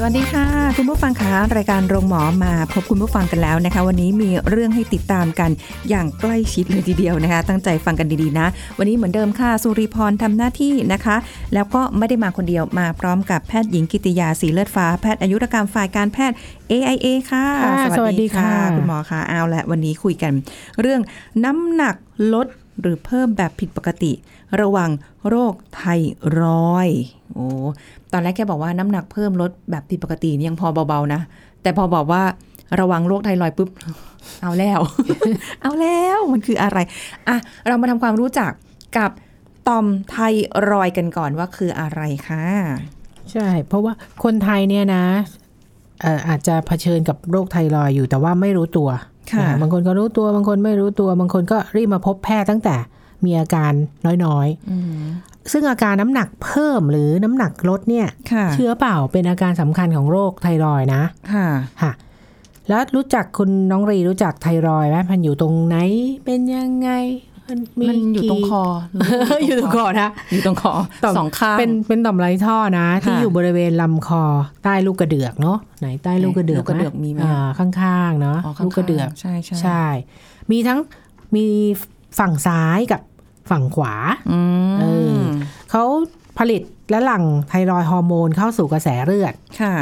สวัสดีค่ะ คุณผู้ฟังคะรายการโรงหมอมาพบคุณผู้ฟังกันแล้วนะคะ วันนี้มีเรื่องให้ติดตามกันอย่างใกล้ชิดเลยทีเดียวนะคะ ตั้งใจฟังกันดีๆนะ วันนี้เหมือนเดิมค่ะสุริพรทำหน้าที่นะคะ แล้วก็ไม่ได้มาคนเดียวมาพร้อมกับแพทย์หญิงกิติยาสีเลือดฟ้าแพทย์อายุรกรรมฝ่ายการแพทย์ AIA ค่ะค่ะสวัสดีค่ะ คุณหมอค่ะเอาละวันนี้คุยกัน เรื่องน้ำหนักลด หรือเพิ่มแบบผิดปกติ ระว่างโรคไทรอยโอ้ตอนแรกแค่บอกว่าน้ำหนักเพิ่มลดแบบผิดปกติยังพอเบาๆนะ แต่พอบอกว่าระวังโรคไทรอยปุ๊บ เอาแล้ว เอาแล้วมันคืออะไรอะเรามาทำความรู้จักกับต่อมไทรอยกันก่อนว่าคืออะไรค่ะใช่ เพราะว่าคนไทยเนี่ยนะอาจจะเผชิญกับโรคไทรอยอยู่แต่ว่าไม่รู้ตัว บางคนก็รู้ตัวบางคนไม่รู้ตัวบางคนก็รีบมาพบแพทย์ตั้งแต่มีอาการน้อยอืมๆซึ่งอาการน้ำหนักเพิ่มหรือน้ำหนักลดเนี่ยค่ะเชื้อเปล่าเป็นอาการสำคัญของโรคไทรอยด์นะ ค่ะค่ะ แล้วรู้จักคุณน้องรีรู้จักไทรอยด์ไหมมันอยู่ตรงไหนเป็นยังไง มันมีมันอยู่ตรงคอหรือกี่อยู่ตรงคอนะ อยู่ตรงคอต่อมสองข้างเป็นเป็นต่อมไรท่อนะ ที่ค่ะอยู่บริเวณลำคอใต้ลูกกระเดือกเนาะไหนใต้ลูกกระเดือกลูกกระเดือกมีไหมอ่าข้างๆเนาะอ๋อข้างๆลูกกระเดือกใช่ใช่ใช่ มีทั้งมีฝั่งซ้ายกับฝั่งขวาอืมเออเขาผลิตและหลั่งไทรอยด์ฮอร์โมนเข้าสู่กระแสเลือดค่ะ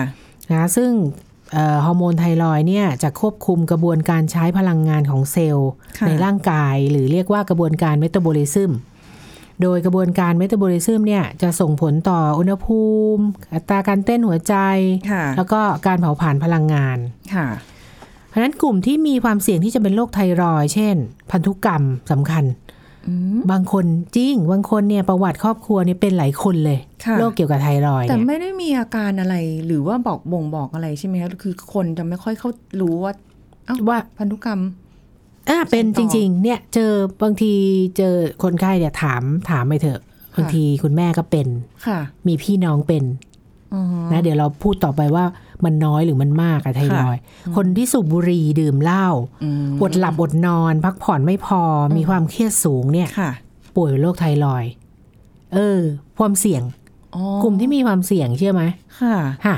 นะซึ่งเอ่อ ฮอร์โมนไทรอยด์เนี่ยจะควบคุมกระบวนการใช้พลังงานของเซลล์ค่ะในร่างกายหรือเรียกว่ากระบวนการเมตาบอลิซึมโดยกระบวนการเมตาบอลิซึมเนี่ยจะส่งผลต่ออุณหภูมิ อัตราการเต้นหัวใจค่ะแล้วก็การเผาผลาญพลังงานค่ะเพราะฉะนั้นกลุ่มที่มีความเสี่ยงที่จะเป็นโรคไทรอยด์เช่น พันธุกรรมสำคัญอืม บางคนจริง บางคนเนี่ยประวัติครอบครัวเนี่ยเป็นหลายคนเลยค่ะโรคเกี่ยวกับไทรอยด์แต่เนี่ยไม่ได้มีอาการอะไร หรือว่าบอกบ่งบอกอะไรใช่ไหมคะคือคนจะไม่ค่อยเข้ารู้ว่าเอ้าว่าพันธุกรรมอ่าเป็นส่จงต่อริง ๆ เนี่ยเจอบางทีเจอคนไข้เนี่ยถามถามไปเถอะบางทีคุณแม่ก็เป็น ค่ะ มีพี่น้องเป็นอือฮึ นะเดี๋ยวเราพูดต่อไปว่ามันน้อยหรือมันมากอะไทรอยด์คนที่สูบบุหรี่ดื่มเหล้าอืมอดหลับอดนอน พักผ่อนไม่พอมีความเครียดสูงเนี่ยค่ะป่วยเป็นโรคไทรอยด์เออ ความเสี่ยงอ๋อกลุ่มที่มีความเสี่ยงเชื่อไหมค่ะค่ะ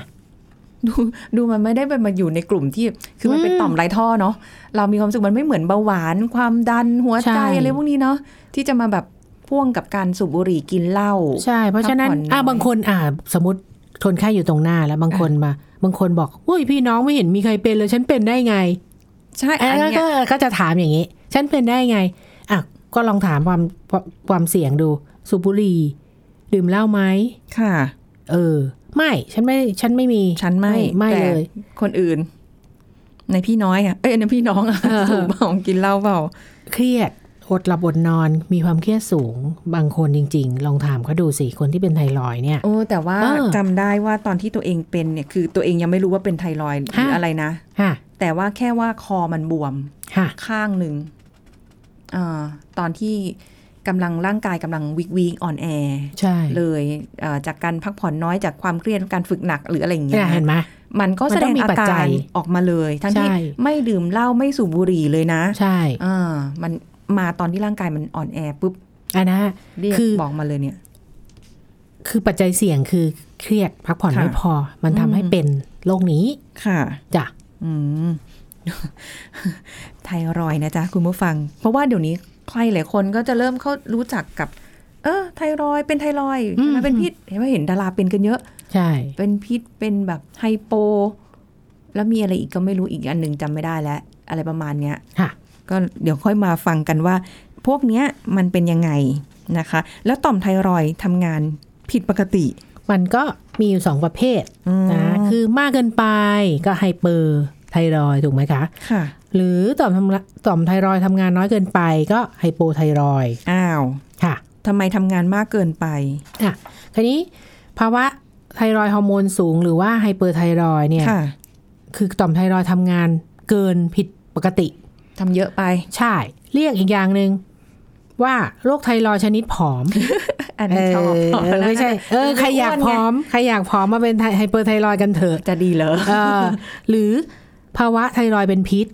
ดูดูมันไม่ได้เป็นมาอยู่ในกลุ่มที่ คือมันเป็นอืมต่อมไรท่อเนาะเรามีความรู้สึกมันไม่เหมือนเบาหวาน ความดันหัวใช่ใจอะไรพวกนี้เนาะที่จะมาแบบพ่วงกับการสูบบุหรี่กินเหล้าใช่ เพราะฉะนั้นพักผ่อนน้อยอะบางคนอ่าสมมติ คนไข้อยู่ตรงหน้าแล้วบางคนมา บางคนบอกอุ้ยพี่น้องไม่เห็นมีใครเป็นเลยฉันเป็นได้ไง ใช่เอ้อันยเนี้ยก็ก็จะถามอย่างนี้ ฉันเป็นได้ไงอะก็ลองถามความความเสี่ยงดูสูบบุหรี่ดื่มเหล้าไหมค่ะ เออ ไม่ฉันไม่ฉันไม่มีฉันไม่ไม่แต่เลย คนอื่น ในพี่น้อยอะเอ้ยในพี่น้องอะเออสูบเปล่ากินเหล้าเปล่าเครียด อดหลับอดนอนมีความเครียดสูง บางคนจริง ๆ ลองถามเขาดูสิคนที่เป็นไทรอยด์เนี่ยโอ้แต่ว่าเออจำได้ว่าตอนที่ตัวเองเป็นเนี่ยคือตัวเองยังไม่รู้ว่าเป็นไทรอยด์หรือฮะอะไรนะค่ะแต่ว่าแค่ว่าคอมันบวมค่ะข้างหนึ่งอาตอนที่กำลังร่างกายกำลังวิกวีกอ่อนแอใช่เลยเอ่อจากการพักผ่อนน้อยจากความเครียดการฝึกหนักหรืออะไรอย่างเงี้เนี่ยยเห็นไหมมันก็มันแสดต้องงมีอาปัจจัการยออกมาเลย ทั้งที่ใช่ไม่ดื่มเหล้าไม่สูบบุหรี่เลยนะ ใช่อ่ามัน มาตอนที่ร่างกายมันอ่อนแอปุ๊บอันนะเรียกคือบอกมาเลยเนี่ย คือปัจจัยเสี่ยงคือเครียดพักผ่อนค่ะไม่พอ มันทำให้เป็นโรคนี้ค่ะจ้ะอืมไทรอยด์นะจ๊ะ คุณผู้ฟัง เพราะว่าเดี๋ยวนี้ใครหลายคนก็จะเริ่มเข้ารู้จักกับ เออ ไทรอยด์เป็นไทรอยด์ใช่ไหมเป็นพิษเห็นไหมเห็นดาราเป็นกันเยอะ ใช่ เป็นพิษเป็นแบบไฮโป แล้วมีอะไรอีกก็ไม่รู้อีกอันหนึ่งจำไม่ได้แล้ว อะไรประมาณเนี้ยค่ะ ก็เดี๋ยวค่อยมาฟังกันว่า พวกเนี้ยมันเป็นยังไงนะคะ แล้วต่อมไทรอยด์ทำงานผิดปกติ มันก็มีอยู่สองประเภทอืมนะคือมากเกินไปก็ไฮเปอร์ไทรอยด์ถูกไหมคะค่ะ หรือต่อมทำต่อมไทรอยด์ทำงานน้อยเกินไปก็ไฮโปไทรอยด์อ้าวค่ะทำไมทำงานมากเกินไปอะทีนี้ภาวะไทรอยด์ฮอร์โมนสูงหรือว่า hyperthyroid เนี่ยค่ะคือต่อมไทรอยด์ทำงานเกินผิดปกติ ทำเยอะไป ใช่ เรียกอีกอย่างหนึ่งว่าโรคไทรอยด์ชนิดผอมอันเอนี้ชอบอเออไม่ใช่ เออใครอยากผอมใครอยากผอมมาเป็น hyperthyroid กันเถอะจะดีเหรอเออหรือภาวะไทรอยด์เป็นพิษ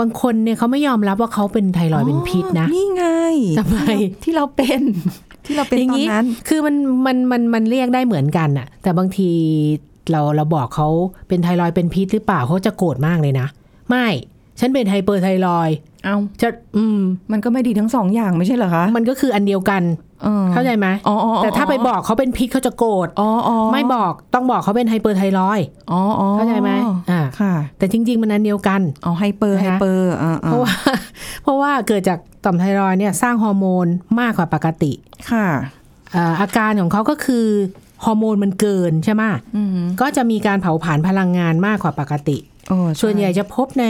บางคนเนี่ยเขาไม่ยอมรับว่าเขาเป็นไทรอยด์เป็นพิษนะนี่ไงทำไมที่เราเป็นที่เราเป็นอย่างตอนนี้นั้นคือมันมันมันมันเรียกได้เหมือนกันอะแต่บางทีเราเราบอกเขาเป็นไทรอยด์เป็นพิษหรือเปล่าเขาจะโกรธมากเลยนะ ไม่ ฉันเป็น hyperthyroid เอาจะอืม มันก็ไม่ดีทั้งสองอย่างไม่ใช่เหรอคะ มันก็คืออันเดียวกันออเข้าใจไหมอ๋ออ๋ออ๋อแต่ถ้าไปบอกเขาเป็นพิษเขาจะโกรธอ๋ออ๋อไม่บอกต้องบอกเขาเป็น hyperthyroid อ๋ออ๋อเข้าใจไหมอ่าค่ะ แต่จริง ๆ มันอันเดียวกันเอา hyper นะคะไฮเปอร์อ่าเพราะว่าเพราะว่าเกิดจากต่อมไทรอยด์เนี่ยสร้างฮอร์โมนมากกว่าปกติค่ะอ่าอาการของเขาก็คือ ฮอร์โมนมันเกินใช่ไหมอืมก็จะมีการเผาผลาญพลังงานมากกว่าปกติโอ้ส่วนใหญ่จะพบใน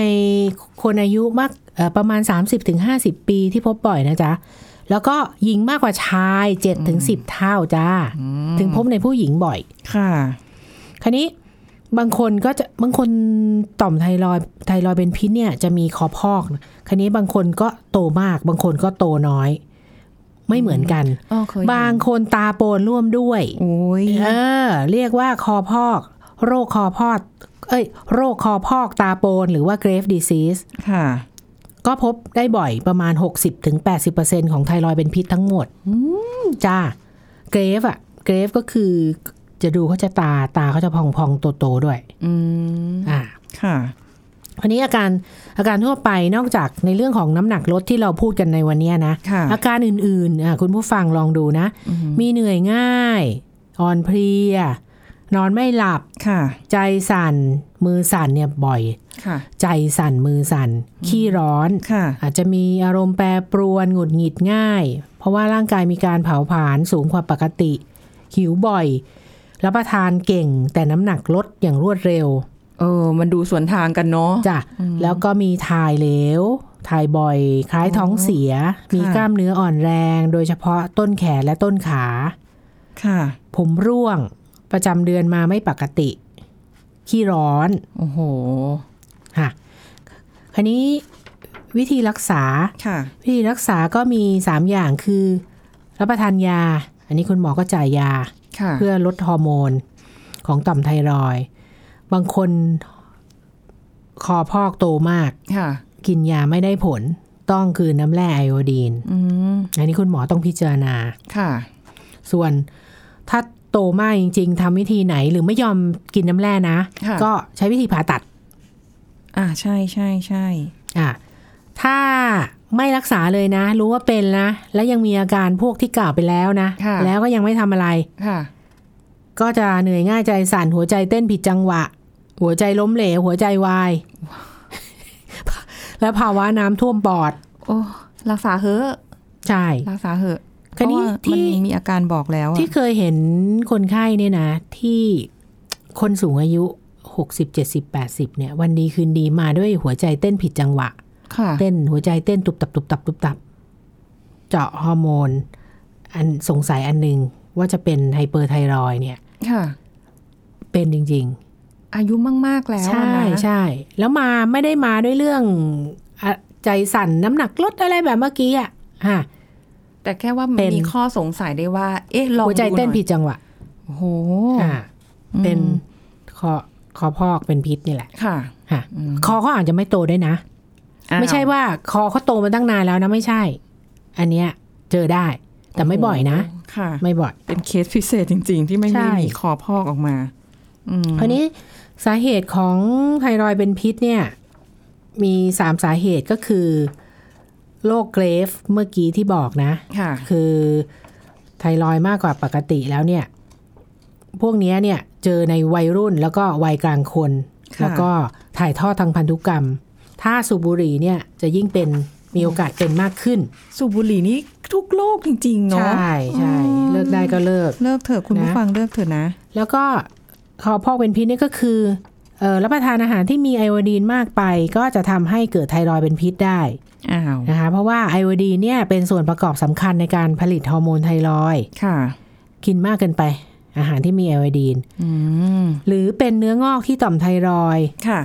คนอายุมากเอ่อประมาณ 30-50 ปีที่พบบ่อยนะจ๊ะ แล้วก็หญิงมากกว่าชาย7-10 เท่าจ้า ถึงพบในผู้หญิงบ่อย ค่ะ คราวนี้บางคนก็จะบางคนต่อมไทรอยด์ไทรอยด์เป็นพิษเนี่ยจะมีคอพอกนะคราวนี้บางคนก็โตมาก บางคนก็โตน้อย ไม่เหมือนกันอ๋อเคยเห็นบางคนตาโปนร่วมด้วยโอ้ยเออ เรียกว่าคอพอก โรคคอพอกเอ้ย โรคคอพอกตาโปนหรือว่า Grave disease ค่ะ ก็พบได้บ่อยประมาณ 60-80%ของไทรอยด์เป็นพิษทั้งหมดจ้า Grave อะ Grave ก็คือจะดูเขาจะตาตาเขาจะพองๆโตๆด้วย อืม อ่า ค่ะ อันนี้อาการอาการทั่วไปนอกจากในเรื่องของน้ำหนักลดที่เราพูดกันในวันเนี้ยนะค่ะอาการอื่นๆอะคุณผู้ฟังลองดูนะ มีเหนื่อยง่าย อ่อนเพลีย นอนไม่หลับค่ะ ใจสั่น มือสั่นเนี่ยบ่อยค่ะใจสั่นมือสั่น ขี้ร้อนค่ะอาจจะมีอารมณ์แปรปรวนหงุดหงิดง่าย เพราะว่าร่างกายมีการเผาผลาญสูงกว่าปกติ หิวบ่อย รับประทานเก่งแต่น้ำหนักลดอย่างรวดเร็ว เออ มันดูสวนทางกันเนาะจ้ะแล้วก็มีถ่ายเหลวถ่ายบ่อย คล้ายท้องเสีย มีกล้ามเนื้ออ่อนแรง โดยเฉพาะต้นแขนและต้นขา ค่ะ ผมร่วง ประจำเดือนมาไม่ปกติ ขี้ร้อน โอ้โห ค่ะ คราวนี้วิธีรักษา ค่ะ วิธีรักษาก็มี3อย่างคือ รับประทานยา อันนี้คุณหมอก็จ่ายยาค่ะเพื่อลดฮอร์โมนของต่อมไทรอยด์ บางคนคอพอกโตมากค่ะกินยาไม่ได้ผลต้องคืนน้ำแร่ไอโอดีนอืมอันนี้คุณหมอต้องพิจารณาค่ะ ส่วนถ้าโตมากจริง ๆทำวิธีไหนหรือไม่ยอมกินน้ำแร่นะค่ะก็ใช้วิธีผ่าตัด อ่าใช่ใช่ใช่อะถ้าไม่รักษาเลยนะ รู้ว่าเป็นนะ แล้วยังมีอาการพวกที่กล่าวไปแล้วนะค่ะแล้วก็ยังไม่ทำอะไรค่ะ ก็จะเหนื่อยง่ายใจสั่นหัวใจเต้นผิดจังหวะ หัวใจล้มเหลวหัวใจวาย และภาวะน้ำท่วมปอด โอ้รักษาเหอะใช่รักษาเหอะคราวนี้เพราะว่าที่มันมีอาการบอกแล้วอะที่เคยเห็นคนไข้เนี่ยนะ ที่คนสูงอายุหกสิบเจ็ดสิบแปดสิบเนี่ย วันดีคืนดีมาด้วยหัวใจเต้นผิดจังหวะค่ะเต้นหัวใจเต้นตุบตับตุบตับตุบตับ เจาะฮอร์โมน อันสงสัยอันหนึ่งว่าจะเป็นไฮเปอร์ไทรอยด์เนี่ยค่ะ เป็นจริงอายุมาก ๆ แล้วๆอะใช่นะใช่ แล้วมาไม่ได้มาด้วยเรื่องอะใจสั่นน้ำหนักลดอะไรแบบเมื่อกี้อะฮะแต่แค่ว่าเป็นมีข้อสงสัยได้ว่า เอ๊ะลองหัวใจเต้นดูหอยผิดจังหวะโอ้โหอ่าเป็นอืมคอคอพอกเป็นพิษนี่แหละ ค่ะฮะคอเขาอาจจะไม่โตด้วยนะอ้าวไม่ใช่ว่า คอเขาโตมาตั้งนานแล้วนะไม่ใช่ อันเนี้ย เจอได้ แต่ไม่บ่อยนะ ค่ะ ไม่บ่อย เป็นเคสพิเศษจริง ๆ ที่ไม่ใช่มีมีคอพอกออกมาอืมคราวนี้สาเหตุของไทรอยด์เป็นพิษเนี่ย มีสามสาเหตุก็คือโรคเกรฟเมื่อกี้ที่บอกนะค่ะคือไทรอยด์มากกว่าปกติแล้วเนี่ย พวกเนี้ยเนี่ยเจอในวัยรุ่นแล้วก็วัยกลางคนค่ะแล้วก็ถ่ายทอดทางพันธุกรรม ถ้าสูบบุหรี่เนี่ยจะยิ่งเป็น มีโอกาสเป็นมากขึ้น สูบบุหรี่นี่ทุกโลกจริงๆเนาะใช่ใช่เลิกได้ก็เลิก เลิกเถอะคุณผู้นะฟังเลิกเถอะนะ แล้วก็คอพอกเป็นพิษนี่ก็คือเออรับประทานอาหารที่มีไอโอดีนมากไป ก็จะทำให้เกิดไทรอยด์เป็นพิษได้อ้าวนะคะเพราะว่าไอโอดีนเนี่ยเป็นส่วนประกอบสำคัญในการผลิตฮอร์โมนไทรอยด์ค่ะ กินมากเกินไป อาหารที่มีไอโอดีนอืมหรือเป็นเนื้องอกที่ต่อมไทรอยด์ค่ะ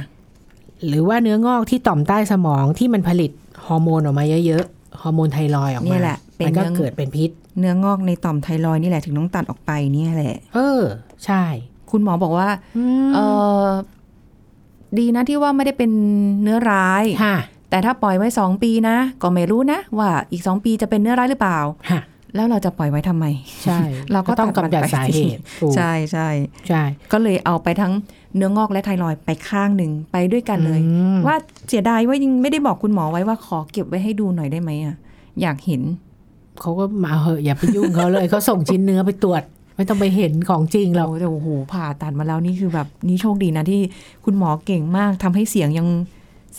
หรือว่าเนื้องอกที่ต่อมใต้สมองที่มันผลิตฮอร์โมนออกมาเยอะๆฮอร์โมนไทรอยด์ออกเนี่มายแหละเป็นมันก็เรื่องเกิดเป็นพิษ เนื้องอกในต่อมไทรอยด์นี่แหละถึงต้องตัดออกไปเนี่ยแหละ เออ ใช่ คุณหมอบอกว่ามเออดีนะที่ว่าไม่ได้เป็นเนื้อร้ายค่ะแต่ถ้าปล่อยไว้สองปีนะ ก็ไม่รู้นะ ว่าอีกสองปีจะเป็นเนื้อร้ายหรือเปล่าค่ะ แล้วเราจะปล่อยไว้ทำไม ใช่ เราก็ต้องตัดมันกำจัดไปสาเหตุถูกใช่ใช่ใช่ ก็เลยเอาไปทั้งเนื้องอกและไทรอยด์ไปข้างหนึ่งไปด้วยกันเลยอืมว่าเสียดายว่ายังไม่ได้บอกคุณหมอไว้ว่าขอเก็บไว้ให้ดูหน่อยได้ไหมอะ อยากเห็น เขาก็มาเหอะอย่าไปยุ่งเขาเลยเขาส่งชิ้นเนื้อไปตรวจ ไม่ต้องไปเห็นของจริงหรอกโอ้แต่โอ้โหผ่าตัดมาแล้วนี่คือแบบนี่โชคดีนะที่คุณหมอเก่งมากทำให้เสียงยัง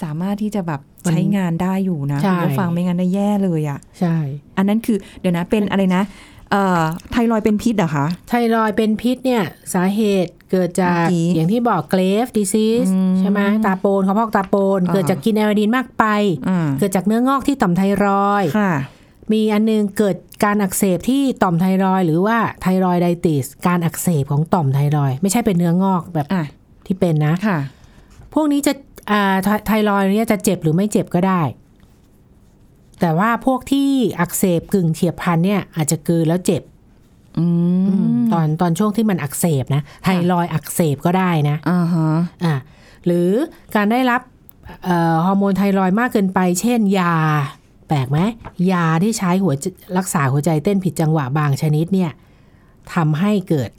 สามารถที่จะแบบมันใช้งานได้อยู่นะใช่คุณผู้ฟังไม่งั้นได้แย่เลยอะ ใช่ อันนั้นคือเดี๋ยวนะเป็นอะไรนะเอ่อไทรอยด์เป็นพิษเหรอคะไทรอยด์เป็นพิษเนี่ยสาเหตุเกิดจากเมื่อกี้อย่างที่บอกเกรฟดิซิสอืมใช่ไหมตาโปนเขาพอกตาโปนอ่าเกิดจากกินไอโอดีนมากไปอ่าเกิดจากเนื้องอกที่ต่อมไทรอยด์ค่ะมีอันนึงเกิดการอักเสบที่ต่อมไทรอยด์หรือว่าไทรอยด์ไดติส การอักเสบของต่อมไทรอยด์ไม่ใช่เป็นเนื้องอกแบบอะที่เป็นนะค่ะพวกนี้จะอ่า ไทไทรอยด์เนี่ยจะเจ็บหรือไม่เจ็บก็ได้ แต่ว่าพวกที่อักเสบกึ่งเฉียบพลันเนี่ย อาจจะกลืนแล้วเจ็บอืมตอนตอนช่วงที่มันอักเสบนะไทรอยด์อักเสบก็ได้นะอ่าฮะอะหรือการได้รับเอ่อฮอร์โมนไทรอยด์มากเกินไป เช่น ยา แปลกไหมยาที่ใช้หัวใจรักษาหัวใจเต้นผิดจังหวะบางชนิดเนี่ยทำให้เกิด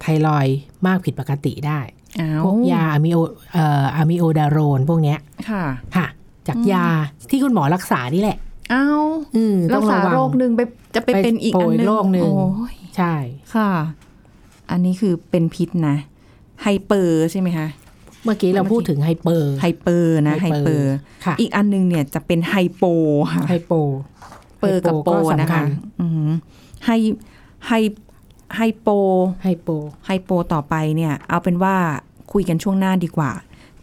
ไทรอยด์มากผิดปกติได้อ้า พวกยาอะมิโอเอ่ออะมิโอดาโรนพวกเนี้ยค่ะค่ะ จากยาที่คุณหมอรักษานี่แหละเอ้าอืมรัต้กองษาระวังโรคหนึ่งไปจะไปไปเป็นอีกโปรอันยหนึ่งโรคหนึ่งโอ้ยใช่ค่ะ อันนี้คือเป็นพิษนะ hyper ใช่ไหมคะเมื่อกี้เราพูดถึง hyper hyper นะ hyper hyper ค่ะอีกอันหนึ่งเนี่ยจะเป็น hypo ค่ะ hyper กับ hypo ก็สำคัญนะคะอืม hypo hypo hypo ต่อไปเนี่ย เอาเป็นว่าคุยกันช่วงหน้าดีกว่า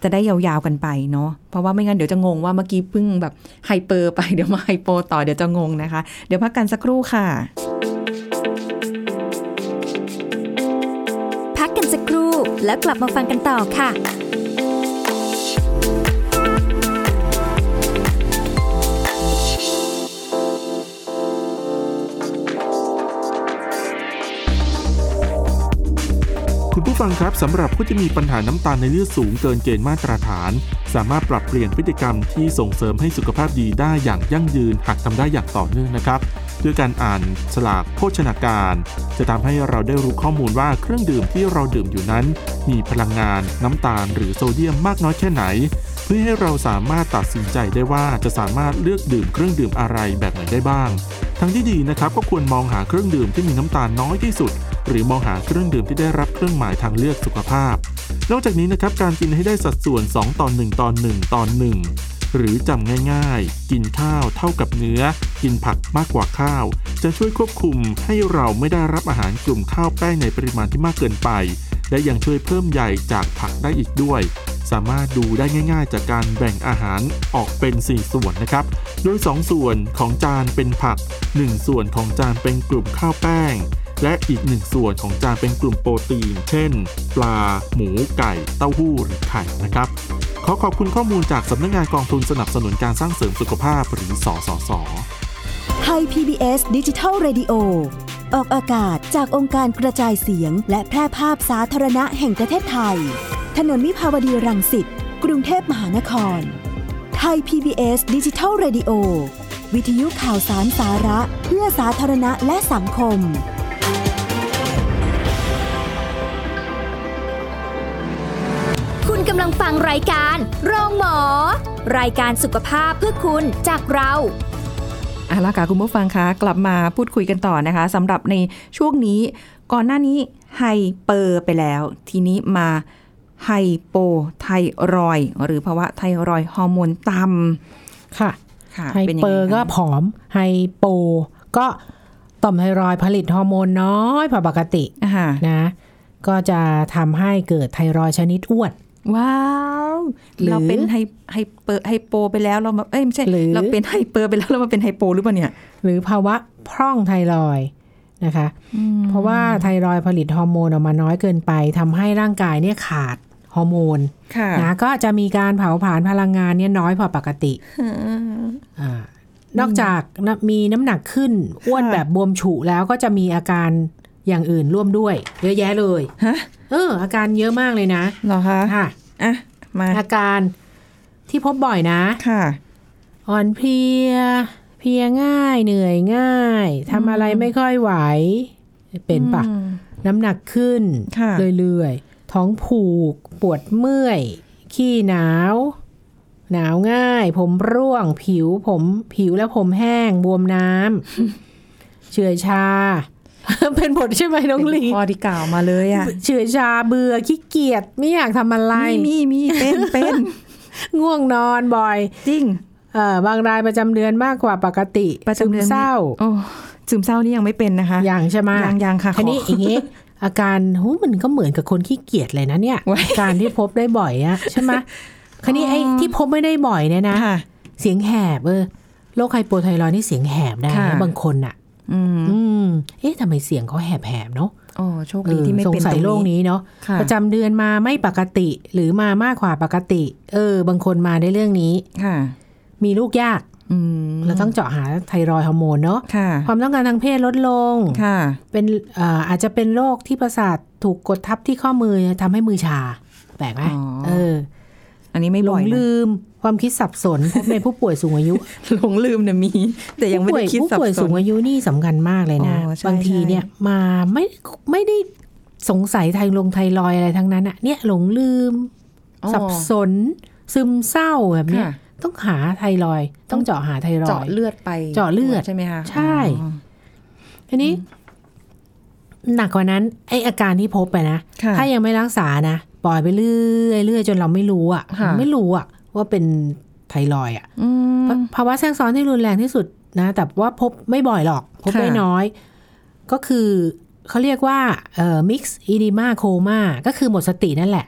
จะได้ยาวๆกันไปเนาะเพราะว่าไม่งั้นเดี๋ยวจะงงว่าเมื่อกี้เพิ่งแบบ hyper ไปเดี๋ยวมา hypo ต่อเดี๋ยวจะงงนะคะ เดี๋ยวพักกันสักครู่ค่ะ พักกันสักครู่แล้วกลับมาฟังกันต่อค่ะ คุณผู้ฟังครับสำหรับผู้ที่มีปัญหาน้ำตาลในเลือดสูงเกินเกณฑ์มาตรฐาน สามารถปรับเปลี่ยนพฤติกรรมที่ส่งเสริมให้สุขภาพดีได้อย่างยั่งยืนหากทำได้อย่างต่อเนื่องนะครับด้วยการอ่านฉลากโภชนาการ จะทำให้เราได้รู้ข้อมูลว่าเครื่องดื่มที่เราดื่มอยู่นั้น มีพลังงานน้ำตาล หรือโซเดียมมากน้อยแค่ไหน เพื่อให้เราสามารถตัดสินใจได้ว่าจะสามารถเลือกดื่มเครื่องดื่มอะไรแบบไหนได้บ้าง ทั้งที่ดีนะครับก็ควรมองหาเครื่องดื่มที่มีน้ำตาลน้อยที่สุด หรือมองหาเครื่องดื่มที่ได้รับเครื่องหมายทางเลือกสุขภาพ นอกจากนี้นะครับการกินให้ได้สัดส่วน 2 ต่อ 1 ต่อ 1 ต่อ 1 หรือจำง่ายๆ กินข้าวเท่ากับเนื้อ กินผักมากกว่าข้าว จะช่วยควบคุมให้เราไม่ได้รับอาหารกลุ่มข้าวแป้งในปริมาณที่มากเกินไป และยังช่วยเพิ่มใยจากผักได้อีกด้วย สามารถดูได้ง่าย ๆ จากการแบ่งอาหารออกเป็น 4 ส่วนนะครับ โดย 2 ส่วนของจานเป็นผัก 1 ส่วนของจานเป็นกลุ่มข้าวแป้ง และอีก1ส่วนของจานเป็นกลุ่มโปรตีน เช่น ปลา หมู ไก่ เต้าหู้ หรือไข่นะครับ ขอขอบคุณข้อมูลจากสำนักงานกองทุนสนับสนุนการสร้างเสริมสุขภาพหรือสสสไทย PBS ดิจิทัล Radio ออกอากาศจากองค์การกระจายเสียง และแพร่ภาพสาธารณะแห่งประเทศไทย ถนนมิภาวดีรังสิต กรุงเทพมหานคร ไทย PBS ดิจิทัล Radio วิทยุข่าวสารสาระ เพื่อสาธารณะและสังคม คุณกำลังฟังรายการโรงหมอ รายการสุขภาพเพื่อคุณจากเราเอาละค่ะคุณผู้ฟังคะกลับมาพูดคุยกันต่อนะคะสำหรับในช่วงนี้ก่อนหน้านี้ hyper ไปแล้ว ทีนี้มา hypothyroid หรือภาวะไทรอยด์ฮอร์โมนต่ำค่ะ hyper เป็นยังเปงคะก็ผอม hypo ก็ต่อมไทรอยด์ผลิตฮอร์โมนน้อยกว่าปกติอ่านะ ก็จะทำให้เกิดไทรอยด์ชนิดอ้วนว้าวหรือเราเป็น hy hyper hypo ไปแล้วเรามาเอ้ยไม่ใช่หรือเราเป็น hyper ไปแล้วเรามาเป็น hypo หรือเปล่าเนี่ย หรือภาวะพร่องไทรอยด์นะคะ เพราะว่าไทรอยด์ผลิตฮอร์โมนออกมาน้อยเกินไปทำให้ร่างกายเนี่ยขาดฮ อร์โมนค่ะนะก็จะมีการเผาผลาญพลังงานเนี่ยน้อยกว่าปกติอ่านอกจากนะมีน้ำหนักขึ้นอ้วนแบบบวมฉุแล้วก็จะมีอาการอย่างอื่นร่วมด้วย เยอะแยะเลยฮะเออ อาการเยอะมากเลยนะเหรอคะค่ะอะมาอาการที่พบบ่อยนะค่ะ อ่อนเพลีย เพลียง่าย เหนื่อยง่ายทำอะไรไม่ค่อยไหว เป็นปะอืมน้ำหนักขึ้นค่ะเรื่อยๆ ท้องผูก ปวดเมื่อย ขี้หนาว หนาวง่าย ผมร่วง ผิวผมผิวและผมแห้ง บวมน้ำเฉื่อยชา เป็นบทใช่ไหมน้องลีเป็นข้อที่กล่าวมาเลยอะเฉื่อยชาเบื่อขี้เกียจไม่อยากทำอะไรมีมีมีเป็นเป็นง่วงนอนบ่อย จริงเออบางรายประจำเดือนมากกว่าปกติประจำเดือนซึมเศร้าโอ้ซึมเศร้านี่ยังไม่เป็นนะคะอย่างใช่ไหมยังยังค่ะทีนี้ขออย่างงี้ อาการหูมันก็เหมือนกับคนขี้เกียจเลยนะเนี่ยไว้อาการที่พบได้บ่อยอะใช่ไหมคันนี้ไอ้ที่พบไม่ได้บ่อยเนี่ยนะค่ะเสียงแหบเออโรคไฮโปไทรอยด์นี่เสียงแหบได้ค่ะนะบางคนอะอืมอืมเอ๊ะทำไมเสียงเขาแหบแหบๆเนาะโอ้โชคเอดีอที่ไม่สงเป็นสัยตรงโรคนี้เนาะค่ะประจำเดือนมาไม่ปกติหรือมามากกว่าปกติ เออ บางคนมาได้เรื่องนี้ค่ะ มีลูกยากอืม เราต้องเจาะหาไทรอยด์ฮอร์โมนเนาะค่ะความต้องการทางเพศลดลงค่ะเป็นเอ่ออาจจะเป็นโรคที่ประสาทถูกกดทับที่ข้อมือทำให้มือชาแปลกไหมอ๋อเออ อันนี้ไม่หลบ่องยนะลืมความคิดสับสนพบในผู้ป่วยสูงอายุหลงลืมเนี่ยมี แต่ยังไม่ได้คิดผู้สับป่วยสสูนงอายุนี่สำคัญมากเลยนะอ๋อใช่บางทีใช่เนี่ยมาไม่ไม่ได้สงสัยไทลงไทรอยด์อะไรทั้งนั้นอะเนี่ยหลงลืมอ๋อสับสน ซึมเศร้าแบบเนี้ยค่ะ ต้องหาไทรอยด์ต้องเจาะหาไทรอยเจาะด์เลือดไปเจาะเลือดใช่ไหมคะใช่อ๋อทีนี้ หนักกว่านั้น ไออาการที่พบไปนะค่ะถ้ายังไม่รักษานะปล่อยไปเรื่อยเรื่อยจนเราไม่รู้อะค่ะไม่รู้อะ ว่าเป็นไทรอยด์อะอืมภาภาวะแทรกซ้อนที่รุนแรงที่สุดนะ แต่ว่าพบไม่บ่อยหรอก พบค่ะได้น้อย ก็คือเขาเรียกว่าเอ่อ mix edema coma ก็คือหมดสตินั่นแหละ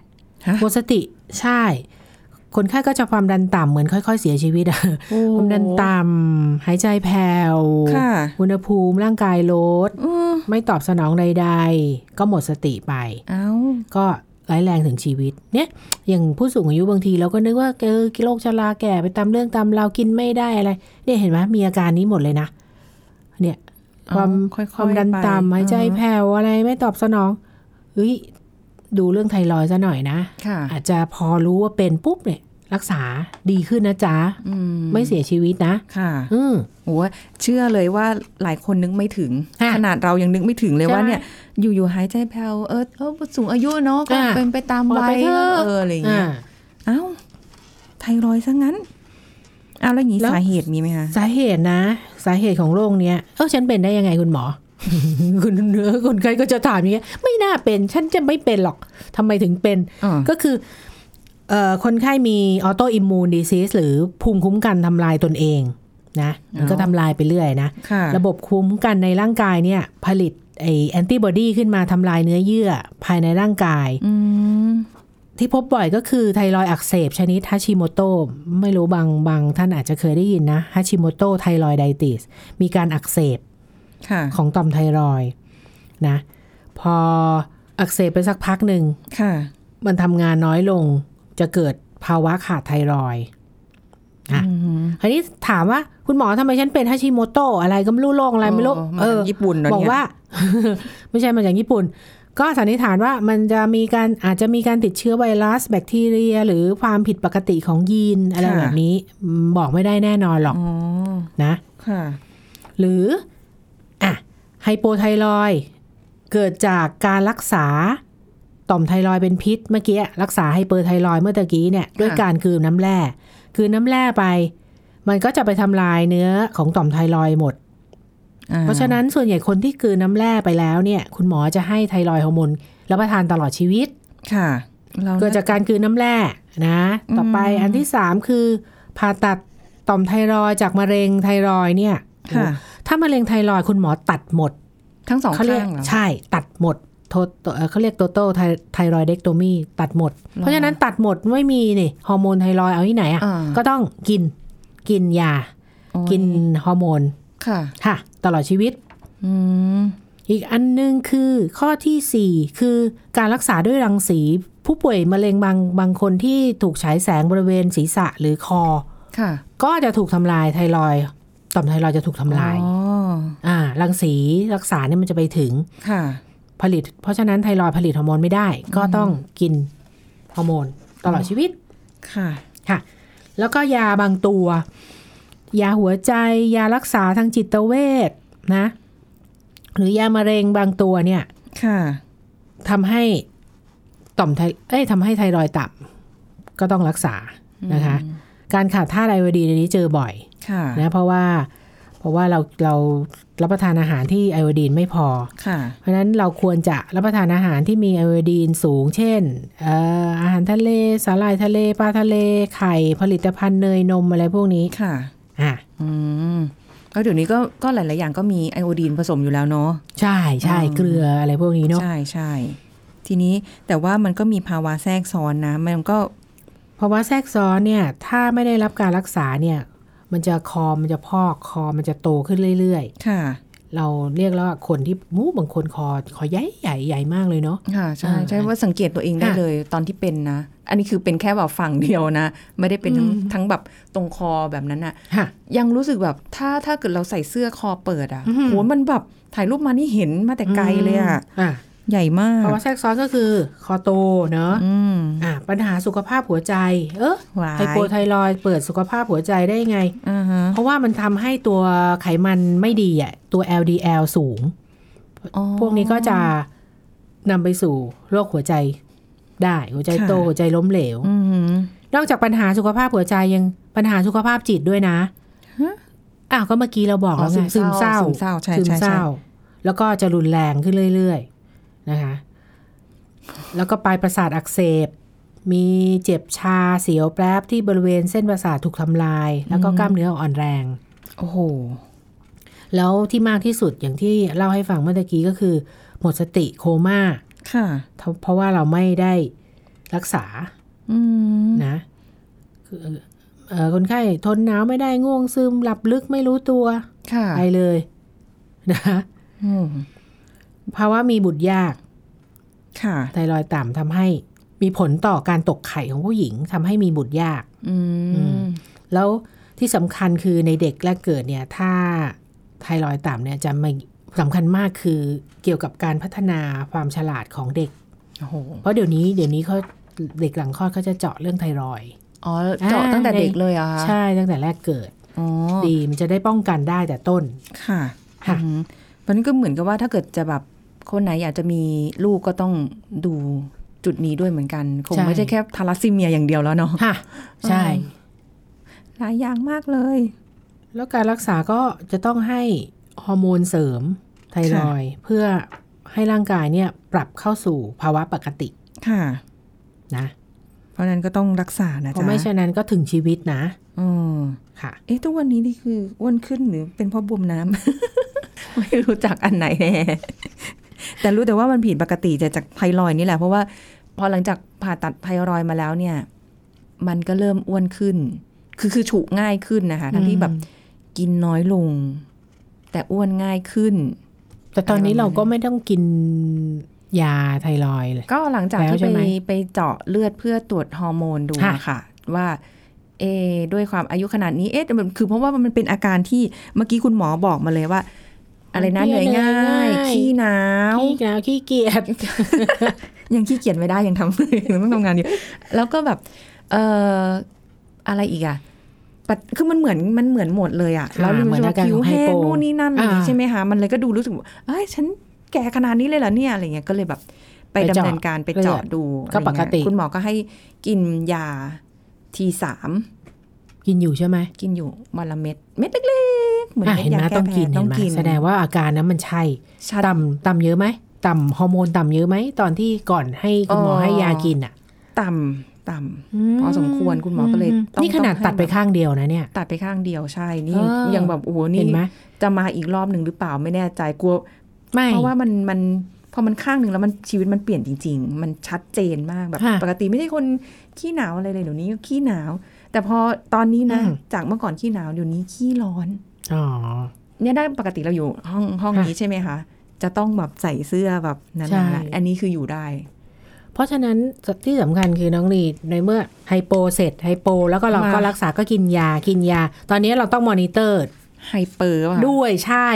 ฮะหมดสติใช่ คนไข้ก็จะความดันต่ำเหมือนค่อย ๆ เสียชีวิตอะโอ้ความดันต่ำหายใจแผ่วค่ะอุณหภูมิร่างกายลดอืมไม่ตอบสนองใด ๆ ก็หมดสติไปเอ้าก็ร้ายแรงถึงชีวิต เนี่ย อย่างผู้สูงอายุบางทีเราก็นึกว่าเออโรคชราแก่ไปตามเรื่องตามเราวกินไม่ได้อะไร เนี่ยเห็นไหมมีอาการนี้หมดเลยนะ เนี่ยความค่อยๆความดันไปต่ำหายใจอือฮึแผ่วอะไรไม่ตอบสนองเฮ้ย ดูเรื่องไทรอยด์ซะหน่อยนะค่ะอาจจะพอรู้ว่าเป็นปุ๊บเนี่ยรักษาดีขึ้นนะจ๊ะอืมไม่เสียชีวิตนะ ค่ะ อืมโอ้เชื่อเลยว่าหลายคนนึกไม่ถึงค่ะขนาดเรายังนึกไม่ถึงเลยใช่ว่าเนี่ย อยู่ๆหายใจแผ่วเออเออสูงอายุเนาะก็อะเป็นไปตามปล่วัอยยไปเถอะเอออะไรอย่างเงี้ยอ่าเอ้า ไทรอยด์ซะงั้นอ้าวแล้วอย่างนี้แล้วสาเหตุมีไหมคะ สาเหตุนะ สาเหตุของโรคเนี้ยเออฉันเป็นได้ยังไงคุณหมอ คุณเนื้อคนไข้ก็จะถามอย่างเงี้ยไม่น่าเป็น ฉันจะไม่เป็นหรอกทำไมถึงเป็นอ๋อก็คือเอ่อคนไข้มี autoimmune disease หรือภูมิคุ้มกันทำลายตนเองนะมันก็ทำลายไปเรื่อยนะค่ะระบบคุ้มกันในร่างกายเนี่ย ผลิตไอแอนติบอดีขึ้นมาทำลายเนื้อเยื่อภายในร่างกายอืมที่พบบ่อยก็คือไทรอยด์อักเสบชนิดฮาชิโมโตไม่รู้บางบางท่านอาจจะเคยได้ยินนะ Hashimoto thyroiditis มีการอักเสบค่ะ ของต่อมไทรอยด์นะ พออักเสบไปสักพักหนึ่งค่ะมันทำงานน้อยลงจะเกิดภาวะขาดไทรอยด์อะอืมคราวนี้ถามว่าคุณหมอทำไมฉันเป็นฮาชิโมโตอะไรก็ไม่รู้โรคอะไรไม่รู้เออมาจากญี่ปุ่นเหรอเนี่ยบอกว่า ไม่ใช่มาจากญี่ปุ่น ก็สันนิษฐานว่ามันจะมีการอาจจะมีการติดเชื้อไวรัส แบคทีเรีย หรือความผิดปกติของยีนอะไรแบบนี้อืมบอกไม่ได้แน่นอนหรอกอ๋อนะค่ะหรือ อะไฮโปไทรอยด์เกิดจากการรักษาต่อมไทรอยด์เป็นพิษเมื่อกี้รักษาไฮเปอร์ไทรอยด์เมื่อตะกี้เนี่ยด้วยการคืนน้ำแร่คืนน้ำแร่ไป มันก็จะไปทำลายเนื้อของต่อมไทรอยด์หมดอ่เพราะฉะนั้นส่วนใหญ่คนที่กลืนน้ำแร่ไปแล้วเนี่ย คุณหมอจะให้ไทรอยด์ฮอร์โมนรับประทานตลอดชีวิต ค่ะเราเกิดจากการกลืนน้ำแร่นะ ต่อไปอันที่สามคือผ่าตัดต่อมไทรอยด์จากมะเร็งไทรอยด์เนี่ยค่ะ ถ้ามะเร็งไทรอยด์คุณหมอตัดหมด ทั้งสองเขาเรียกข้างเหรอใช่ตัดหมด total เอ่อเขาเรียก total total thyroidectomy ตัดหมด เพราะฉะนั้นตัดหมดไม่มีนี่ฮอร์โมนไทรอยด์เอาที่ไหนอะอ่าก็ต้องกินกินยาโอ้ยกินฮอร์โมนค่ะค่ะ ตลอดชีวิตอืมอีกอันหนึงคือข้อที่สี่คือการรักษาด้วยรังสี ผู้ป่วยมะเร็งบางบางคนที่ถูกฉายแสงบริเวณศีรษะหรือคอ ค่ะ ก็จะถูกทำลายไทรอยด์ ต่อมไทรอยด์จะถูกทำลายอ๋ออ่ารังสีรักษาเนี่ยมันจะไปถึงค่ะผลิต เพราะฉะนั้นไทรอยด์ผลิตฮอร์โมนไม่ได้ ก็ต้องกินฮอร์โมนตลอดชีวิตค่ะค่ะ แล้วก็ยาบางตัว ยาหัวใจยารักษาทางจิตเวชนะ หรือยามะเร็งบางตัวเนี่ย ค่ะทำให้ต่อมไทเอ้ยทำให้ไทรอยด์ต่ำก็ต้องรักษานะคะ การขาดธาตุไอโอดีนอันนี้เจอบ่อยค่ะ นะเพราะว่าเพราะว่าเราเรารับประทานอาหารที่ไอโอดีนไม่พอค่ะเพราะฉะนั้นเราควรจะรับประทานอาหารที่มีไอโอดีนสูง เช่นเอ่ออาหารทะเลสาหร่ายทะเลปลาทะเลไข่ผลิตภัณฑ์เนยนมอะไรพวกนี้ค่ะอะอืมแล้วเดี๋ยวนี้ก็ก็หลาย ๆ อย่างก็มีไอโอดีนผสมอยู่แล้วเนาะใช่ใช่อืมเกลืออะไรพวกนี้เนาะใช่ใช่ทีนี้แต่ว่ามันก็มีภาวะแทรกซ้อนนะ มันก็เพราะว่าแทรกซ้อนเนี่ย ถ้าไม่ได้รับการรักษาเนี่ย มันจะคอมันจะพอกคอมันจะโตขึ้นเรื่อยค่ะๆเราเรียกแล้วว่าคนที่มูบางคนคอคอใหญ่ใหญ่ใหญ่มากเลยเนาะค่ะใช่อ่าใช่ว่าสังเกตตัวเองได้อะเลยตอนที่เป็นนะ อันนี้คือเป็นแค่แบบฝั่งเดียวนะ ไม่ได้เป็นทั้งอืมทั้งแบบตรงคอแบบนั้นอะค่ะ ยังรู้สึกแบบถ้าถ้าเกิดเราใส่เสื้อคอเปิดอะอือหือโหมันแบบถ่ายรูปมานี่เห็นมาแต่ไกลเลยอะอะ ใหญ่มากภาวะแทรกซ้อนก็คือ คอโตเนาะอืมอะปัญหาสุขภาพหัวใจ เออหวายไฮโปไทรอยด์เปิดสุขภาพหัวใจได้ไงอ่าฮะเพราะว่ามันทำให้ตัวไขมันไม่ดีอะ ตัว LDL สูงอ๋อพวกนี้ก็จะนำไปสู่โรคหัวใจได้หัวใจโตค่ะหัวใจล้มเหลวอืมนอกจากปัญหาสุขภาพหัวใจยังปัญหาสุขภาพจิตด้วยนะฮะอ้าวก็เมื่อกี้เราบอกแล้วไงอ๋อซึซึมมเศเศร้าร้าซึมเศร้าใช่ซึมใช่เศร้า แล้วก็จะรุนแรงขึ้นเรื่อยๆ นะคะ แล้วก็ปลายประสาทอักเสบ มีเจ็บชาเสียวแปรบที่บริเวณเส้นประสาทถูกทำลาย แล้วก็กล้ามเนื้ออ่อนแรง โอ้โห แล้วที่มากที่สุดอย่างที่เล่าให้ฟังเมื่อตะกี้ก็คือ หมดสติโคม่าค่ะ เพราะว่าเราไม่ได้รักษาอืมนะคือเอ่อคนไข้ทนหนาวไม่ได้ง่วงซึมหลับลึกไม่รู้ตัว ค่ะไปเลย นะอืม ภาวะมีบุตรยาก ค่ะ ไทรอยด์ต่ำทำให้มีผลต่อการตกไข่ของผู้หญิงทำให้มีบุตรยาก อือืมมแล้วที่สำคัญคือในเด็กแรกเกิดเนี่ย ถ้าไทรอยด์ต่ำเนี่ยจะไม่สำคัญมากคือเกี่ยวกับการพัฒนาความฉลาดของเด็กโอ้โหเพราะเดี๋ยวนี้เดี๋ยวนี้เขาเด็กหลังคลอดเขาจะเจาะเรื่องไทรอยด์อ๋อ เจาะตั้งแต่เด็กเลยเหรอะใช่ตั้งแต่แรกเกิดอ๋อดีมันจะได้ป้องกันได้แต่ต้น ค่ะค่ะอืมเพราะนั้นก็เหมือนกับว่าถ้าเกิดจะแบบ คนไหนอยากจะมีลูกก็ต้องดูจุดนี้ด้วยเหมือนกัน คงใช่ไม่ใช่แค่ทาลัสซีเมียอย่างเดียวแล้วเนาะค่ะ ใช่ หลายอย่างมากเลย แล้วการรักษาก็จะต้องให้ฮอร์โมนเสริมไทรอยด์เพื่อให้ร่างกายเนี่ย ปรับเข้าสู่ภาวะปกติ ค่ะ นะ เพราะฉะนั้นก็ต้องรักษานะเพราะจ๊ะไม่เช่นนั้นก็ถึงชีวิตนะอืมค่ะ เอ๊ะทุกวันนี้นี่คืออ้วนขึ้นหรือเป็นเพราะบวมน้ำ ไม่รู้จักอันไหนแน่ แต่รู้แต่ว่ามันผิดปกติจะจากไทรอยด์นี่แหละ เพราะว่าพอหลังจากผ่าตัดไทรอยด์มาแล้วเนี่ย มันก็เริ่มอ้วนขึ้น คือคือฉุง่ายขึ้นนะคะ ทั้งที่แบบกินน้อยลง แต่อ้วนง่ายขึ้น แต่ตอนนี้อะไรประมาณเราก็ไม่ต้องกินยาไทรอยด์เลยก็หลังจากแล้วที่ใช่ไปไหมไปเจาะเลือดเพื่อตรวจฮอร์โมนดูค่ะอะค่ะว่าเอะด้วยความอายุขนาดนี้เอ๊ะแต่มันคือเพราะว่ามันเป็นอาการที่เมื่อกี้คุณหมอบอกมาเลยว่า อะไรนะเหนื่อยง่ายขี้หนาวขี้หนาวขี้เกียจยังขี้เกียจไม่ได้ยังทำยังต้องทำงานอยู่แล้วก็แบบเอ่ออะไรอีกอะปัดคือมันเหมือนมันเหมือนหมดเลยอะค่ะแล้วรู้เหมือนสึกอาว่าการผิวของไฮแห้โปงนู่นนี่นั่นอะไรอย่างงี้อ่าใช่ไหมคะมันเลยก็ดูรู้สึกว่าเอ้ยฉันแก่ขนาดนี้เลยเหรอเนี่ยอะไรเงี้ยก็เลยแบบไปไปดำเจาะเนินการไปเลือดเจาะดูก็ปกติอะไรเงี้ยคุณหมอก็ให้กินยาทีสาม กินอยู่ใช่ไหมกินอยู่วันละเม็ดเม็ดเล็กๆเหมือนอะเม็ดเห็นไหมยาแก้ต้องแพ้กินเห็ต้อนงไหมกินแสดงว่าอาการนั้นมันใช่ชัดต่ำต่ำเยอะไหมต่ำฮอร์โมนต่ำเยอะไหมตอนที่ก่อนให้คุณหมอเอ่อให้ยากินอะ ต่ำต่ำพอสมควรคุณหมอก็เลยต้องนี่ขนาดต้องให้ตัดไปข้างเดียวนะเนี่ย ตัดไปข้างเดียวใช่นี่เออยังแบบโอ้โหนี่เห็นไหมจะมาอีกรอบหนึ่งหรือเปล่าไม่แน่ใจกลัวไม่เพราะว่ามันมันพอมันข้างหนึ่งแล้วมันชีวิตมันเปลี่ยนจริง ๆ มันชัดเจนมากแบบค่ะปกติไม่ใช่คนขี้หนาวอะไรเลยเดี๋ยวนี้ขี้หนาว แต่พอตอนนี้นะอืมจากเมื่อก่อนขี้หนาวเดี๋ยวนี้ขี้ร้อนอ๋อเนี่ยได้ปกติเราอยู่ห้องห้องค่ะนี้ใช่ไหมคะ จะต้องแบบใส่เสื้อแบบนั้นใช่ๆอันนี้คืออยู่ได้ เพราะฉะนั้นที่สำคัญคือน้องลีในเมื่อ hypo เสร็จ hy po แล้วก็เราก็มารัรักษาก็กินยากินยา ตอนนี้เราต้อง monitor hyper ว่ะด้วยใช่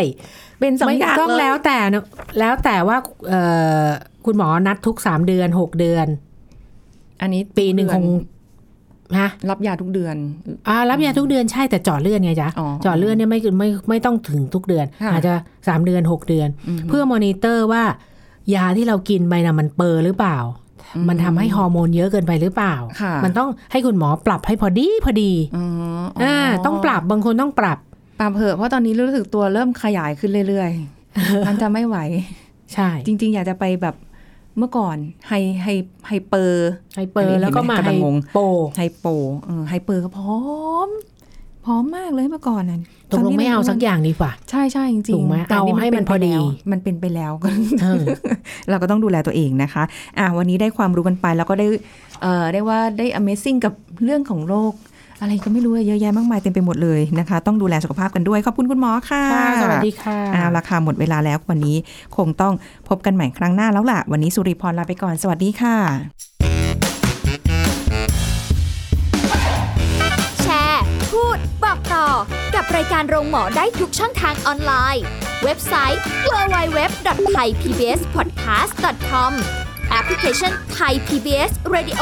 เป็นสองไม่อย่างต้องเลยแล้วแต่นะแล้วแต่ว่าเอ่อคุณหมอนัดทุกสามเดือนหกเดือน อันนี้ปีหนึ่งคง ฮะรับยาทุกเดือนอ่ารับยาทุกเดือนใช่แต่เจาะเลือดไงจ๊ะอ๋อเจาะเลือดเนี่ยไม่ไม่ไม่ต้องถึงทุกเดือนค่ะอาจจะสามเดือนหกเดือน เพื่อมอนิเตอร์ว่ายาที่เรากินไปนะมันเปอร์หรือเปล่า มันทำให้ฮอร์โมนเยอะเกินไปหรือเปล่าค่ะมันต้องให้คุณหมอปรับให้พอดีพอดีอ๋ออ่าต้องปรับบางคนต้องปรับปรับเถอะเพราะตอนนี้รู้สึกตัวเริ่มขยายขึ้นเรื่อยๆมันจะไม่ไหว ใช่ จริง ๆ อยากจะไปแบบ เมื่อก่อน hy hy hyper hyper แล้วก็มาเห็นไหมไฮกำลังงง po hypo เออ hyper ก็พร้อมพร้อมมากเลยเมื่อก่อนน่ะตกลงไม่เอาสักอย่างดีกว่า ใช่ใช่จริงถูกไหมแต่เอาให้มันพอดีเป็ไปแล้วมันเป็นไปแล้วก็เออเราก็ต้องดูแลตัวเองนะคะ อะวันนี้ได้ความรู้กันไปแล้วก็ได้เอ่อได้ว่าได้ Amazing กับเรื่องของโรค อะไรก็ไม่รู้เยอะแยะมากมายเต็มไปหมดเลยนะคะ ต้องดูแลสุขภาพกันด้วย ขอบคุณคุณหมอค่ะค่ะ สวัสดีค่ะเอาละค่ะหมดเวลาแล้ววันนี้คงต้องพบกันใหม่ครั้งหน้าแล้วล่ะ วันนี้สุริพรลาไปก่อนสวัสดีค่ะ แชร์ พูด บอกต่อ กับรายการโรงหมอได้ทุกช่องทางออนไลน์ เว็บไซต์ www.thaipbspodcast.com แอปพลิเคชัน Thai PBS Radio